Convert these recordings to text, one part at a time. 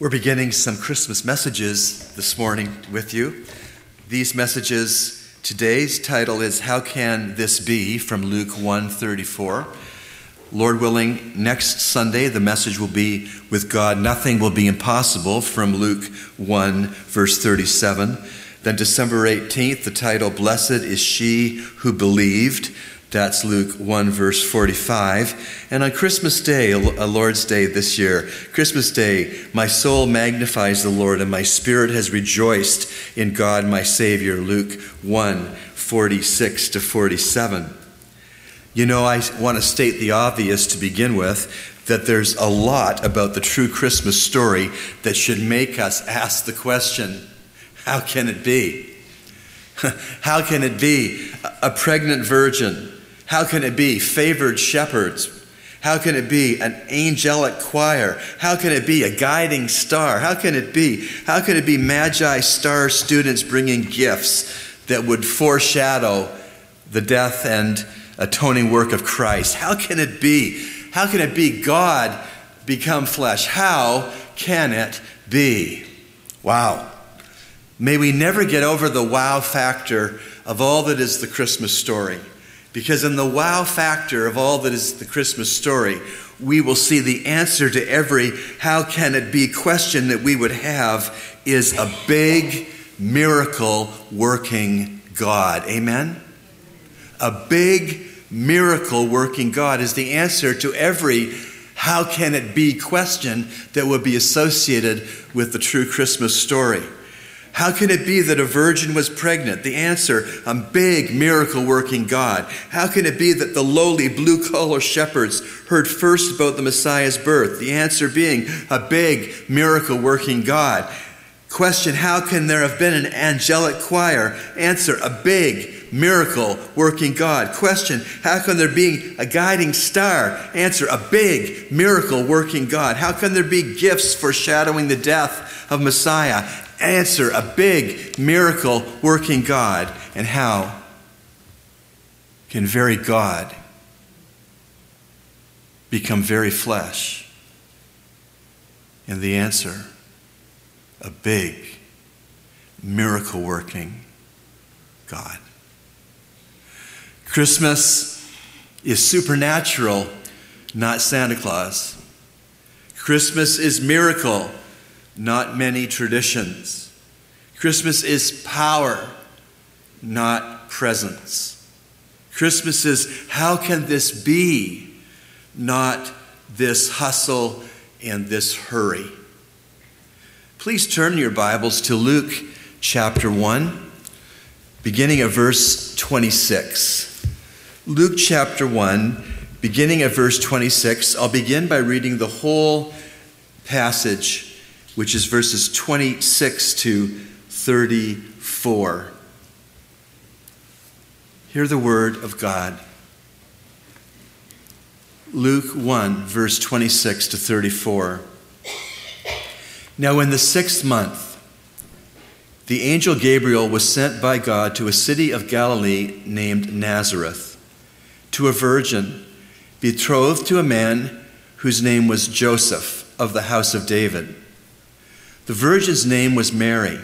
We're beginning some Christmas messages this morning with you. These messages, today's title is How Can This Be from Luke 134. Lord willing, next Sunday the message will be with God nothing will be impossible from Luke 1 verse 37. Then December 18th the title Blessed is she who believed that's Luke 1, verse 45. And on Christmas Day, a Lord's Day this year, Christmas Day, my soul magnifies the Lord, and my spirit has rejoiced in God my Savior. Luke 1, 46 to 47. You know, I want to state the obvious to begin with that there's a lot about the true Christmas story that should make us ask the question how can it be? How can it be a pregnant virgin? How can it be favored shepherds? How can it be an angelic choir? How can it be a guiding star? How can it be? How can it be magi star students bringing gifts that would foreshadow the death and atoning work of Christ? How can it be? How can it be God become flesh? How can it be? Wow. May we never get over the wow factor of all that is the Christmas story. Because in the wow factor of all that is the Christmas story, we will see the answer to every how can it be question that we would have is a big miracle working God. Amen? A big miracle working God is the answer to every how can it be question that would be associated with the true Christmas story. How can it be that a virgin was pregnant? The answer, a big miracle working God. How can it be that the lowly blue collar shepherds heard first about the Messiah's birth? The answer being a big miracle working God. Question, how can there have been an angelic choir? Answer, a big miracle working God. Question, how can there be a guiding star? Answer, a big miracle working God. How can there be gifts foreshadowing the death of Messiah? Answer, a big miracle working God. And how can very God become very flesh? And the answer, a big miracle working God. Christmas is supernatural, not Santa Claus. Christmas is miracle not many traditions. Christmas is power, not presents. Christmas is how can this be, not this hustle and this hurry. Please turn your Bibles to Luke chapter 1, beginning at verse 26. Luke chapter 1, beginning at verse 26. I'll begin by reading the whole passage which is verses 26 to 34. Hear the word of God. Luke 1, verse 26 to 34. Now, in the sixth month, the angel Gabriel was sent by God to a city of Galilee named Nazareth, to a virgin betrothed to a man whose name was Joseph of the house of David. The virgin's name was Mary.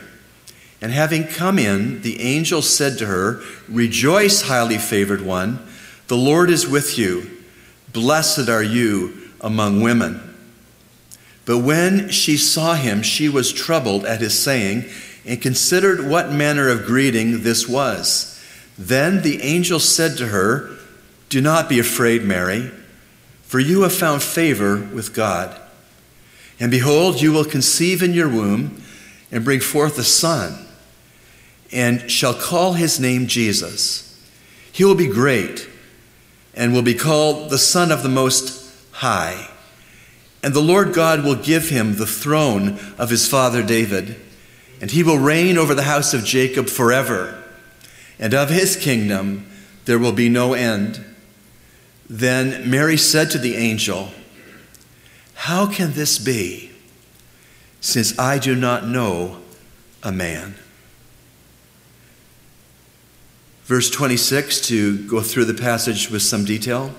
And having come in, the angel said to her, Rejoice, highly favored one, the Lord is with you. Blessed are you among women. But when she saw him, she was troubled at his saying, and considered what manner of greeting this was. Then the angel said to her, Do not be afraid, Mary, for you have found favor with God. And behold, you will conceive in your womb and bring forth a son, and shall call his name Jesus. He will be great and will be called the Son of the Most High. And the Lord God will give him the throne of his father David, and he will reign over the house of Jacob forever, and of his kingdom there will be no end. Then Mary said to the angel, how can this be, since I do not know a man? Verse 26, to go through the passage with some detail.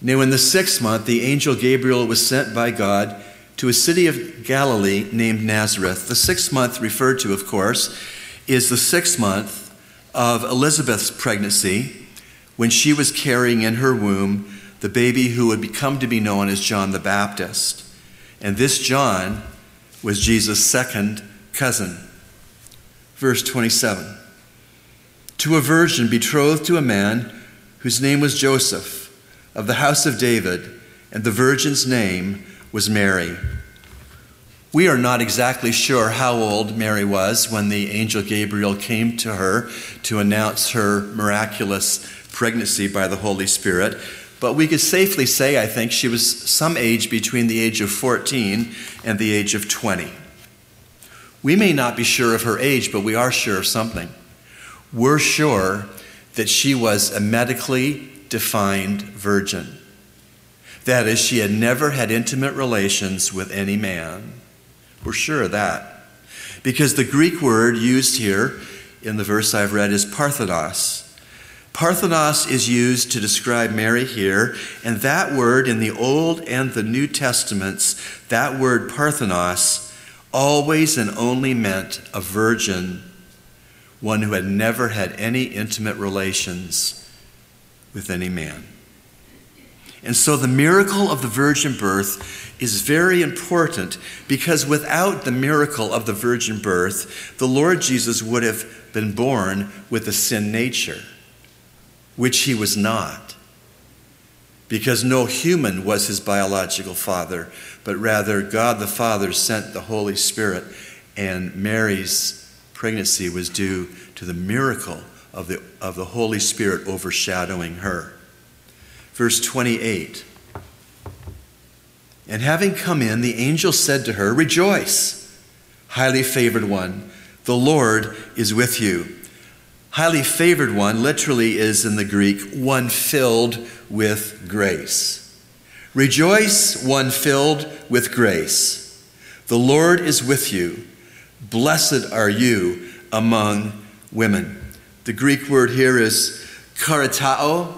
Now, in the sixth month, the angel Gabriel was sent by God to a city of Galilee named Nazareth. The sixth month, referred to, of course, is the sixth month of Elizabeth's pregnancy when she was carrying in her womb the baby who would become to be known as John the Baptist. And this John was Jesus' second cousin. Verse 27 To a virgin betrothed to a man whose name was Joseph, of the house of David, and the virgin's name was Mary. We are not exactly sure how old Mary was when the angel Gabriel came to her to announce her miraculous pregnancy by the Holy Spirit, but we could safely say, I think, she was some age between the age of 14 and the age of 20. We may not be sure of her age, but we are sure of something. We're sure that she was a medically defined virgin. That is, she had never had intimate relations with any man. We're sure of that. Because the Greek word used here in the verse I've read is parthenos. Parthenos is used to describe Mary here, and that word in the Old and the New Testaments, that word parthenos, always and only meant a virgin, one who had never had any intimate relations with any man. And so the miracle of the virgin birth is very important because without the miracle of the virgin birth, the Lord Jesus would have been born with a sin nature, which he was not. Because no human was his biological father, but rather God the Father sent the Holy Spirit, and Mary's pregnancy was due to the miracle of the, of the Holy Spirit overshadowing her. Verse 28 And having come in, the angel said to her, Rejoice, highly favored one, the Lord is with you. Highly favored one literally is in the Greek, one filled with grace. Rejoice, one filled with grace. The Lord is with you. Blessed are you among women. The Greek word here is charitao,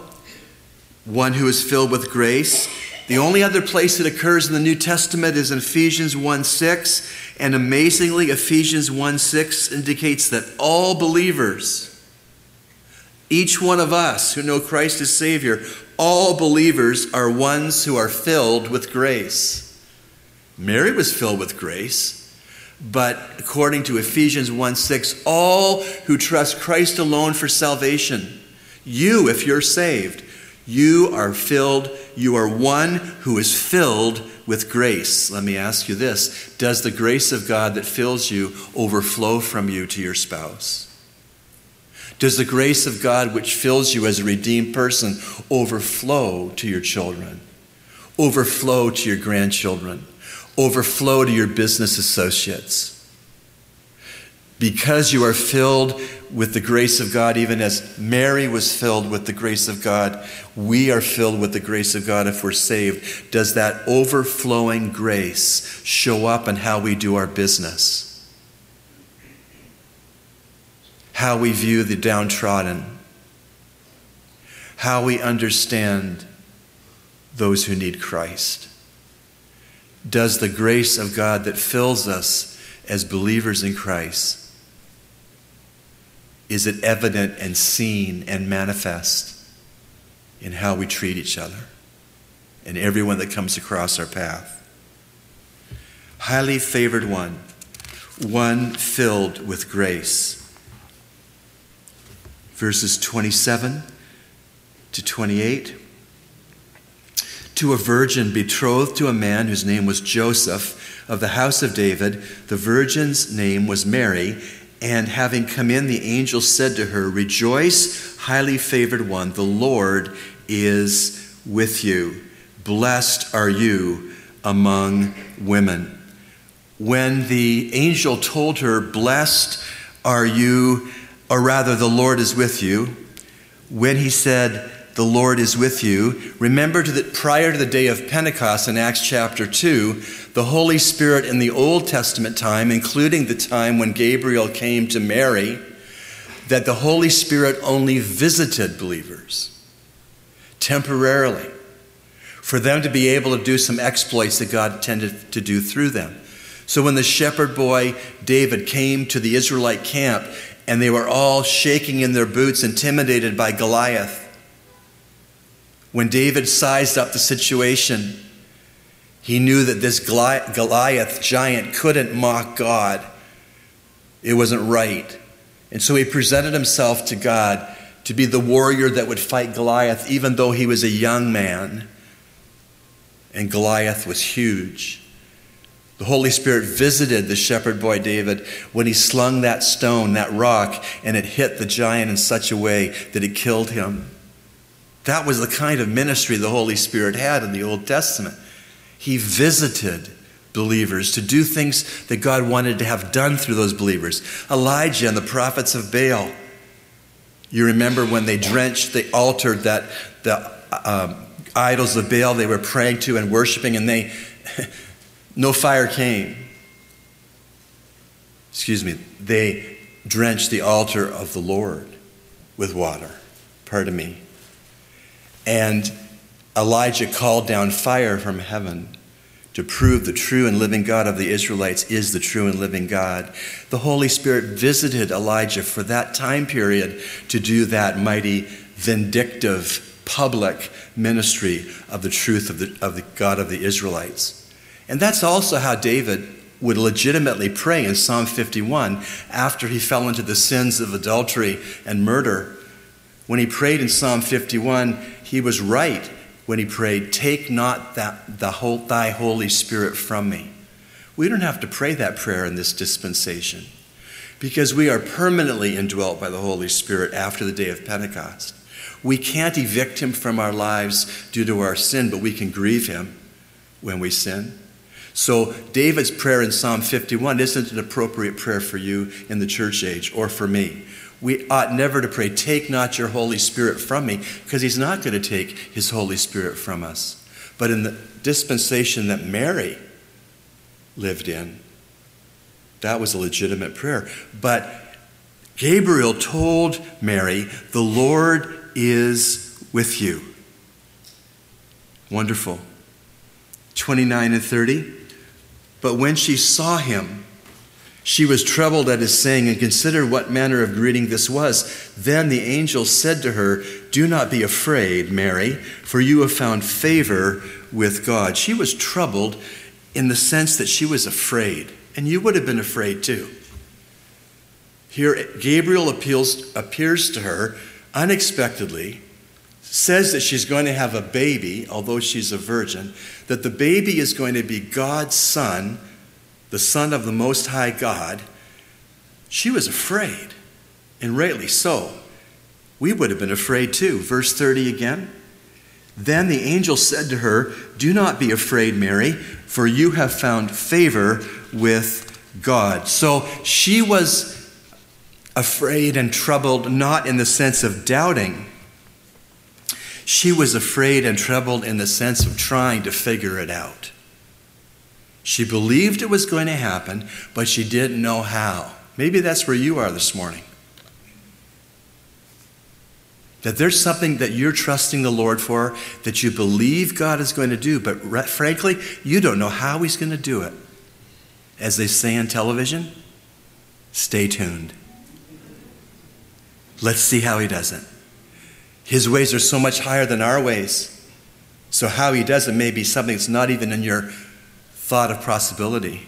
one who is filled with grace. The only other place it occurs in the New Testament is in Ephesians 1 6. And amazingly, Ephesians 1 6 indicates that all believers, each one of us who know Christ as Savior, all believers are ones who are filled with grace. Mary was filled with grace, but according to Ephesians 1 6, all who trust Christ alone for salvation, you, if you're saved, you are filled, you are one who is filled with grace. Let me ask you this Does the grace of God that fills you overflow from you to your spouse? Does the grace of God which fills you as a redeemed person overflow to your children? Overflow to your grandchildren? Overflow to your business associates? Because you are filled with the grace of God, even as Mary was filled with the grace of God, we are filled with the grace of God if we're saved. Does that overflowing grace show up in how we do our business? How we view the downtrodden? How we understand those who need Christ? Does the grace of God that fills us as believers in Christ is it evident and seen and manifest in how we treat each other and everyone that comes across our path. Highly favored one, one filled with grace. Verses 27 to 28. To a virgin betrothed to a man whose name was Joseph of the house of David, the virgin's name was Mary and having come in, the angel said to her, Rejoice, highly favored one, the Lord is with you. Blessed are you among women. When the angel told her, Blessed are you, or rather, the Lord is with you, when he said, the Lord is with you. Remember that prior to the day of Pentecost in Acts chapter 2, the Holy Spirit in the Old Testament time, including the time when Gabriel came to Mary, that the Holy Spirit only visited believers temporarily for them to be able to do some exploits that God intended to do through them. So when the shepherd boy David came to the Israelite camp and they were all shaking in their boots, intimidated by Goliath, when David sized up the situation, he knew that this Goliath giant couldn't mock God. It wasn't right. And so he presented himself to God to be the warrior that would fight Goliath, even though he was a young man. And Goliath was huge. The Holy Spirit visited the shepherd boy David when he slung that stone, that rock, and it hit the giant in such a way that it killed him. That was the kind of ministry the Holy Spirit had in the Old Testament. He visited believers to do things that God wanted to have done through those believers. Elijah and the prophets of Baal. You remember when they drenched the altar that the um, idols of Baal they were praying to and worshiping, and they no fire came. Excuse me, they drenched the altar of the Lord with water. Pardon me. And Elijah called down fire from heaven to prove the true and living God of the Israelites is the true and living God. The Holy Spirit visited Elijah for that time period to do that mighty, vindictive, public ministry of the truth of the, of the God of the Israelites. And that's also how David would legitimately pray in Psalm 51 after he fell into the sins of adultery and murder. When he prayed in Psalm 51, he was right when he prayed, Take not that, the whole, thy Holy Spirit from me. We don't have to pray that prayer in this dispensation because we are permanently indwelt by the Holy Spirit after the day of Pentecost. We can't evict him from our lives due to our sin, but we can grieve him when we sin. So, David's prayer in Psalm 51 isn't an appropriate prayer for you in the church age or for me we ought never to pray, Take not your Holy Spirit from me, because He's not going to take His Holy Spirit from us. But in the dispensation that Mary lived in, that was a legitimate prayer. But Gabriel told Mary, The Lord is with you. Wonderful. 29 and 30. But when she saw him, she was troubled at his saying and considered what manner of greeting this was. Then the angel said to her, Do not be afraid, Mary, for you have found favor with God. She was troubled in the sense that she was afraid, and you would have been afraid too. Here, Gabriel appeals, appears to her unexpectedly, says that she's going to have a baby, although she's a virgin, that the baby is going to be God's son the Son of the Most High God, she was afraid, and rightly so. We would have been afraid too. Verse 30 again. Then the angel said to her, Do not be afraid, Mary, for you have found favor with God. So she was afraid and troubled, not in the sense of doubting. She was afraid and troubled in the sense of trying to figure it out. She believed it was going to happen, but she didn't know how. Maybe that's where you are this morning. That there's something that you're trusting the Lord for that you believe God is going to do, but frankly, you don't know how He's going to do it. As they say on television, stay tuned. Let's see how He does it. His ways are so much higher than our ways. So, how He does it may be something that's not even in your thought of possibility.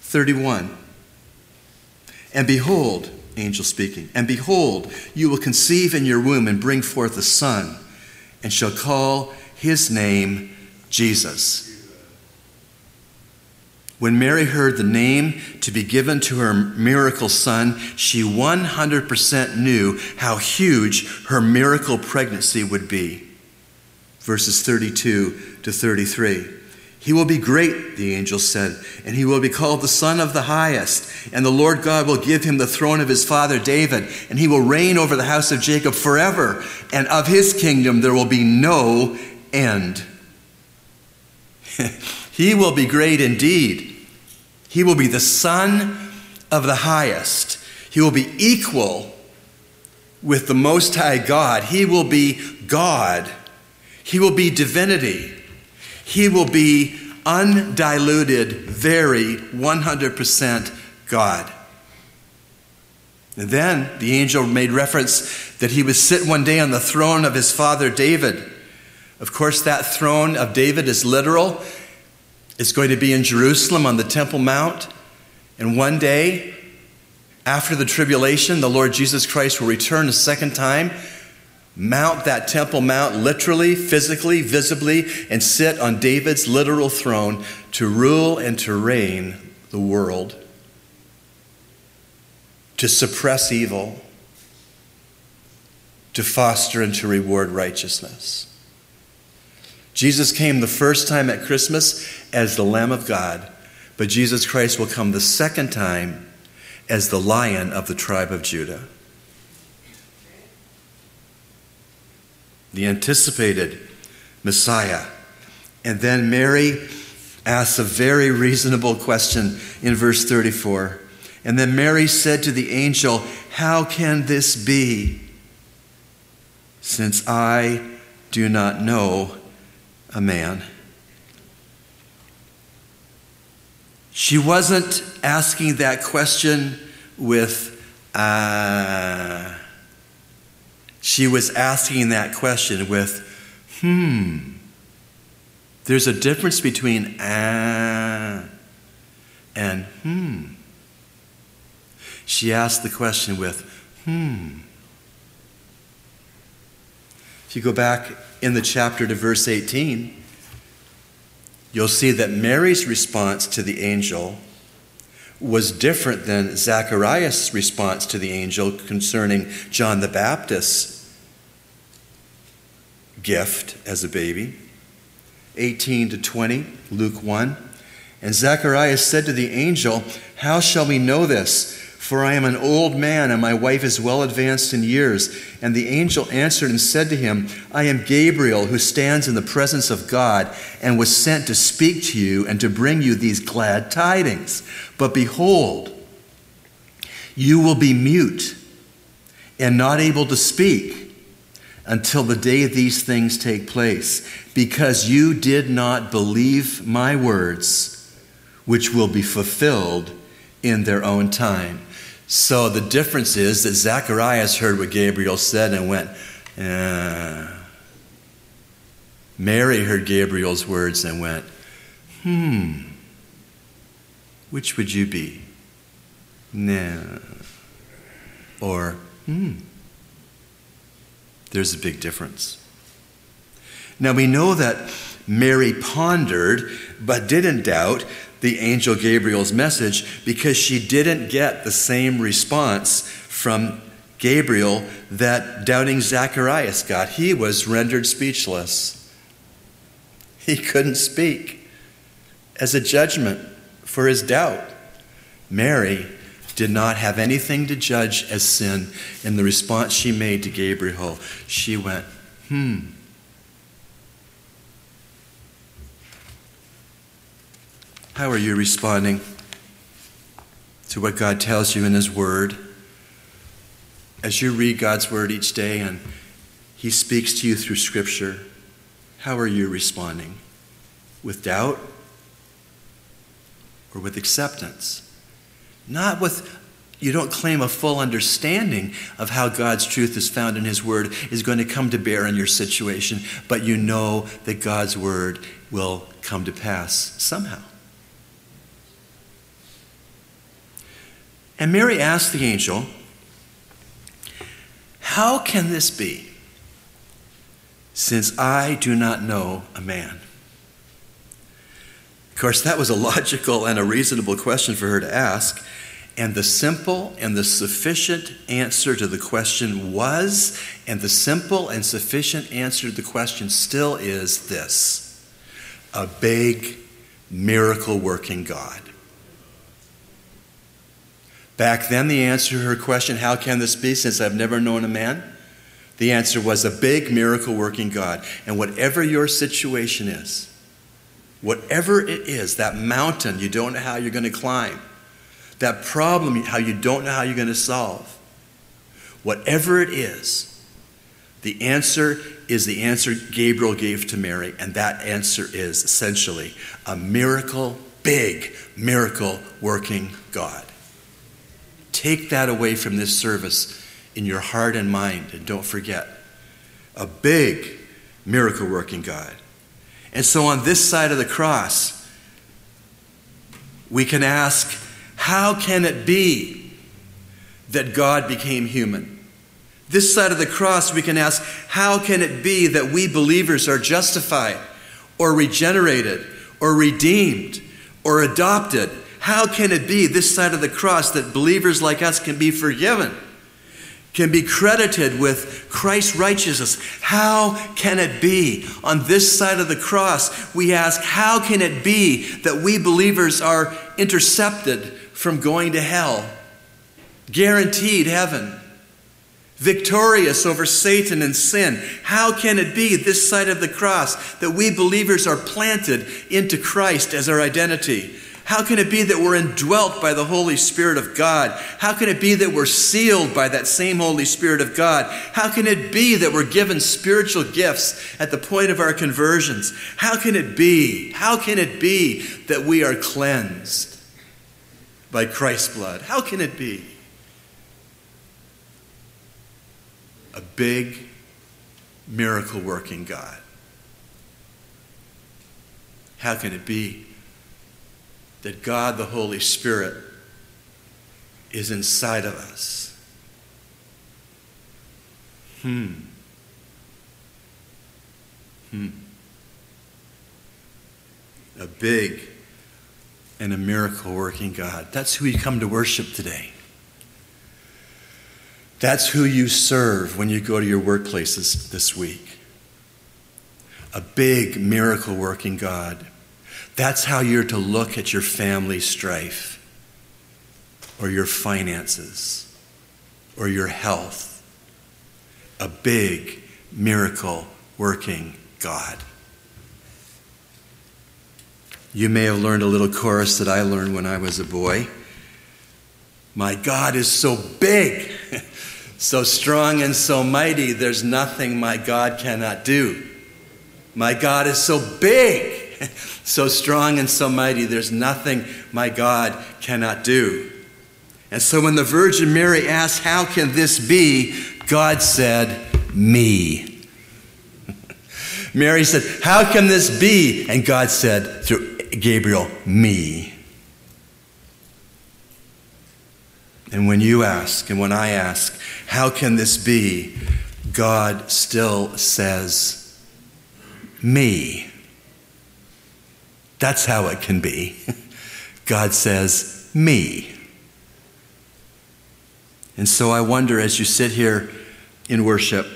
31. And behold, angel speaking, and behold, you will conceive in your womb and bring forth a son, and shall call his name Jesus. When Mary heard the name to be given to her miracle son, she 100% knew how huge her miracle pregnancy would be. Verses 32 to 33. He will be great, the angel said, and he will be called the Son of the Highest. And the Lord God will give him the throne of his father David, and he will reign over the house of Jacob forever, and of his kingdom there will be no end. he will be great indeed. He will be the Son of the Highest. He will be equal with the Most High God. He will be God. He will be divinity. He will be undiluted, very 100% God. And then the angel made reference that he would sit one day on the throne of his father David. Of course, that throne of David is literal. It's going to be in Jerusalem on the Temple Mount. And one day, after the tribulation, the Lord Jesus Christ will return a second time, mount that Temple Mount literally, physically, visibly, and sit on David's literal throne to rule and to reign the world to suppress evil, to foster and to reward righteousness. Jesus came the first time at Christmas as the Lamb of God, but Jesus Christ will come the second time as the Lion of the tribe of Judah. The anticipated Messiah. And then Mary asks a very reasonable question in verse 34 and then Mary said to the angel, How can this be? Since I do not know a man. She wasn't asking that question with, uh, she was asking that question with, hmm. There's a difference between ah and hmm. She asked the question with, hmm. If you go back in the chapter to verse 18, you'll see that Mary's response to the angel was different than Zacharias' response to the angel concerning John the Baptist's gift as a baby. 18 to 20, Luke 1. And Zacharias said to the angel, How shall we know this? For I am an old man, and my wife is well advanced in years. And the angel answered and said to him, I am Gabriel, who stands in the presence of God, and was sent to speak to you and to bring you these glad tidings. But behold, you will be mute and not able to speak until the day these things take place, because you did not believe my words, which will be fulfilled in their own time. So the difference is that Zacharias heard what Gabriel said and went, eh. Mary heard Gabriel's words and went, hmm, which would you be? Nah. Or, hmm. There's a big difference. Now we know that Mary pondered but didn't doubt the angel Gabriel's message because she didn't get the same response from Gabriel that doubting Zacharias got. He was rendered speechless. He couldn't speak as a judgment for his doubt. Mary did not have anything to judge as sin in the response she made to Gabriel. She went, hmm. How are you responding to what God tells you in His Word? As you read God's Word each day and He speaks to you through Scripture, how are you responding? With doubt or with acceptance? Not with, you don't claim a full understanding of how God's truth is found in His Word is going to come to bear in your situation, but you know that God's Word will come to pass somehow. And Mary asked the angel, How can this be, since I do not know a man? Of course, that was a logical and a reasonable question for her to ask. And the simple and the sufficient answer to the question was, and the simple and sufficient answer to the question still is this a big miracle working God. Back then, the answer to her question, How can this be since I've never known a man? The answer was a big miracle working God. And whatever your situation is, whatever it is, that mountain you don't know how you're going to climb, that problem how you don't know how you're going to solve, whatever it is, the answer is the answer Gabriel gave to Mary, and that answer is essentially a miracle, big miracle working God. Take that away from this service in your heart and mind, and don't forget a big miracle working God. And so on this side of the cross, we can ask, how can it be that God became human? This side of the cross, we can ask, how can it be that we believers are justified or regenerated or redeemed or adopted? How can it be this side of the cross that believers like us can be forgiven, can be credited with Christ's righteousness? How can it be on this side of the cross? We ask, how can it be that we believers are intercepted from going to hell, guaranteed heaven? victorious over Satan and sin. How can it be this side of the cross that we believers are planted into Christ as our identity? How can it be that we're indwelt by the Holy Spirit of God? How can it be that we're sealed by that same Holy Spirit of God? How can it be that we're given spiritual gifts at the point of our conversions? How can it be? How can it be that we are cleansed by Christ's blood? How can it be? a big miracle working God. How can it be that God, the Holy Spirit, is inside of us? Hmm. Hmm. A big and a miracle working God. That's who we come to worship today. That's who you serve when you go to your workplaces this week. A big miracle working God. That's how you're to look at your family strife or your finances or your health. A big miracle working God. You may have learned a little chorus that I learned when I was a boy. My God is so big. So strong and so mighty, there's nothing my God cannot do. My God is so big, so strong and so mighty, there's nothing my God cannot do. And so when the Virgin Mary asked, How can this be? God said, Me. Mary said, How can this be? And God said, through Gabriel, Me. And when you ask, and when I ask, how can this be? God still says, Me. That's how it can be. God says, Me. And so I wonder as you sit here in worship,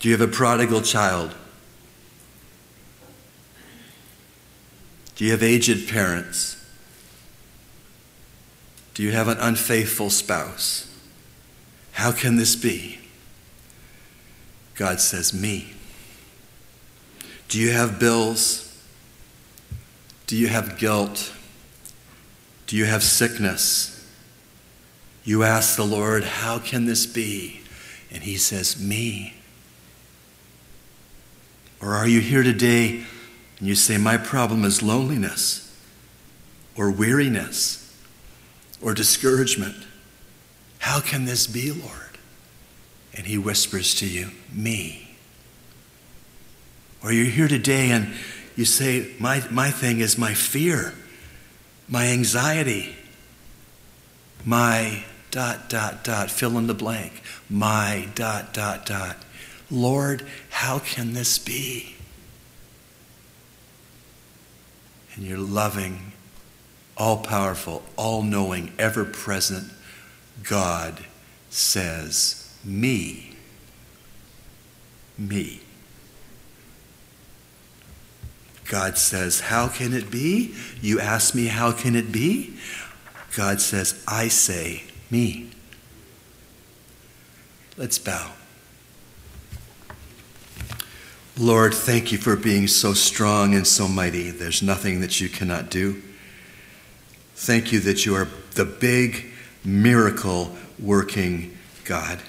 do you have a prodigal child? Do you have aged parents? Do you have an unfaithful spouse? How can this be? God says, Me. Do you have bills? Do you have guilt? Do you have sickness? You ask the Lord, How can this be? And He says, Me. Or are you here today and you say, My problem is loneliness or weariness? or discouragement. How can this be, Lord? And he whispers to you, Me. Or you're here today and you say, My, my thing is my fear, my anxiety, my dot, dot, dot, fill in the blank, my dot, dot, dot. Lord, how can this be? And your loving all powerful, all knowing, ever present God says, Me. Me. God says, How can it be? You ask me, How can it be? God says, I say, Me. Let's bow. Lord, thank you for being so strong and so mighty. There's nothing that you cannot do. Thank you that you are the big miracle working God.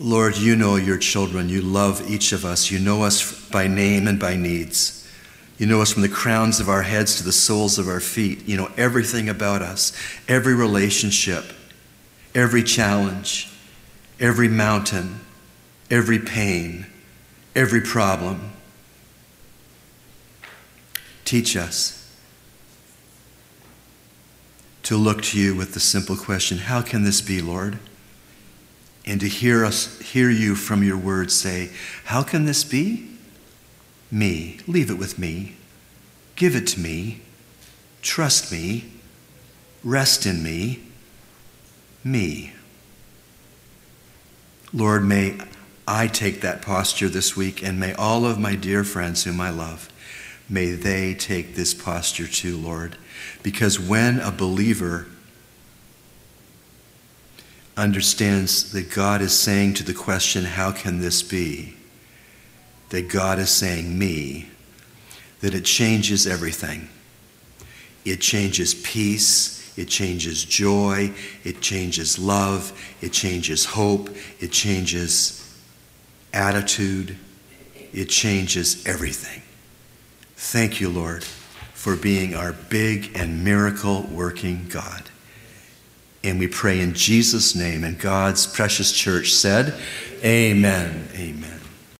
Lord, you know your children. You love each of us. You know us by name and by needs. You know us from the crowns of our heads to the soles of our feet. You know everything about us, every relationship, every challenge, every mountain, every pain, every problem. Teach us to look to you with the simple question How can this be, Lord? And to hear us, hear you from your word say, How can this be? Me. Leave it with me. Give it to me. Trust me. Rest in me. Me. Lord, may I take that posture this week, and may all of my dear friends whom I love, may they take this posture too, Lord. Because when a believer understands that God is saying to the question, How can this be? that God is saying, Me, that it changes everything. It changes peace, it changes joy, it changes love, it changes hope, it changes attitude, it changes everything. Thank you, Lord, for being our big and miracle working God. And we pray in Jesus' name. And God's precious church said, Amen. Amen.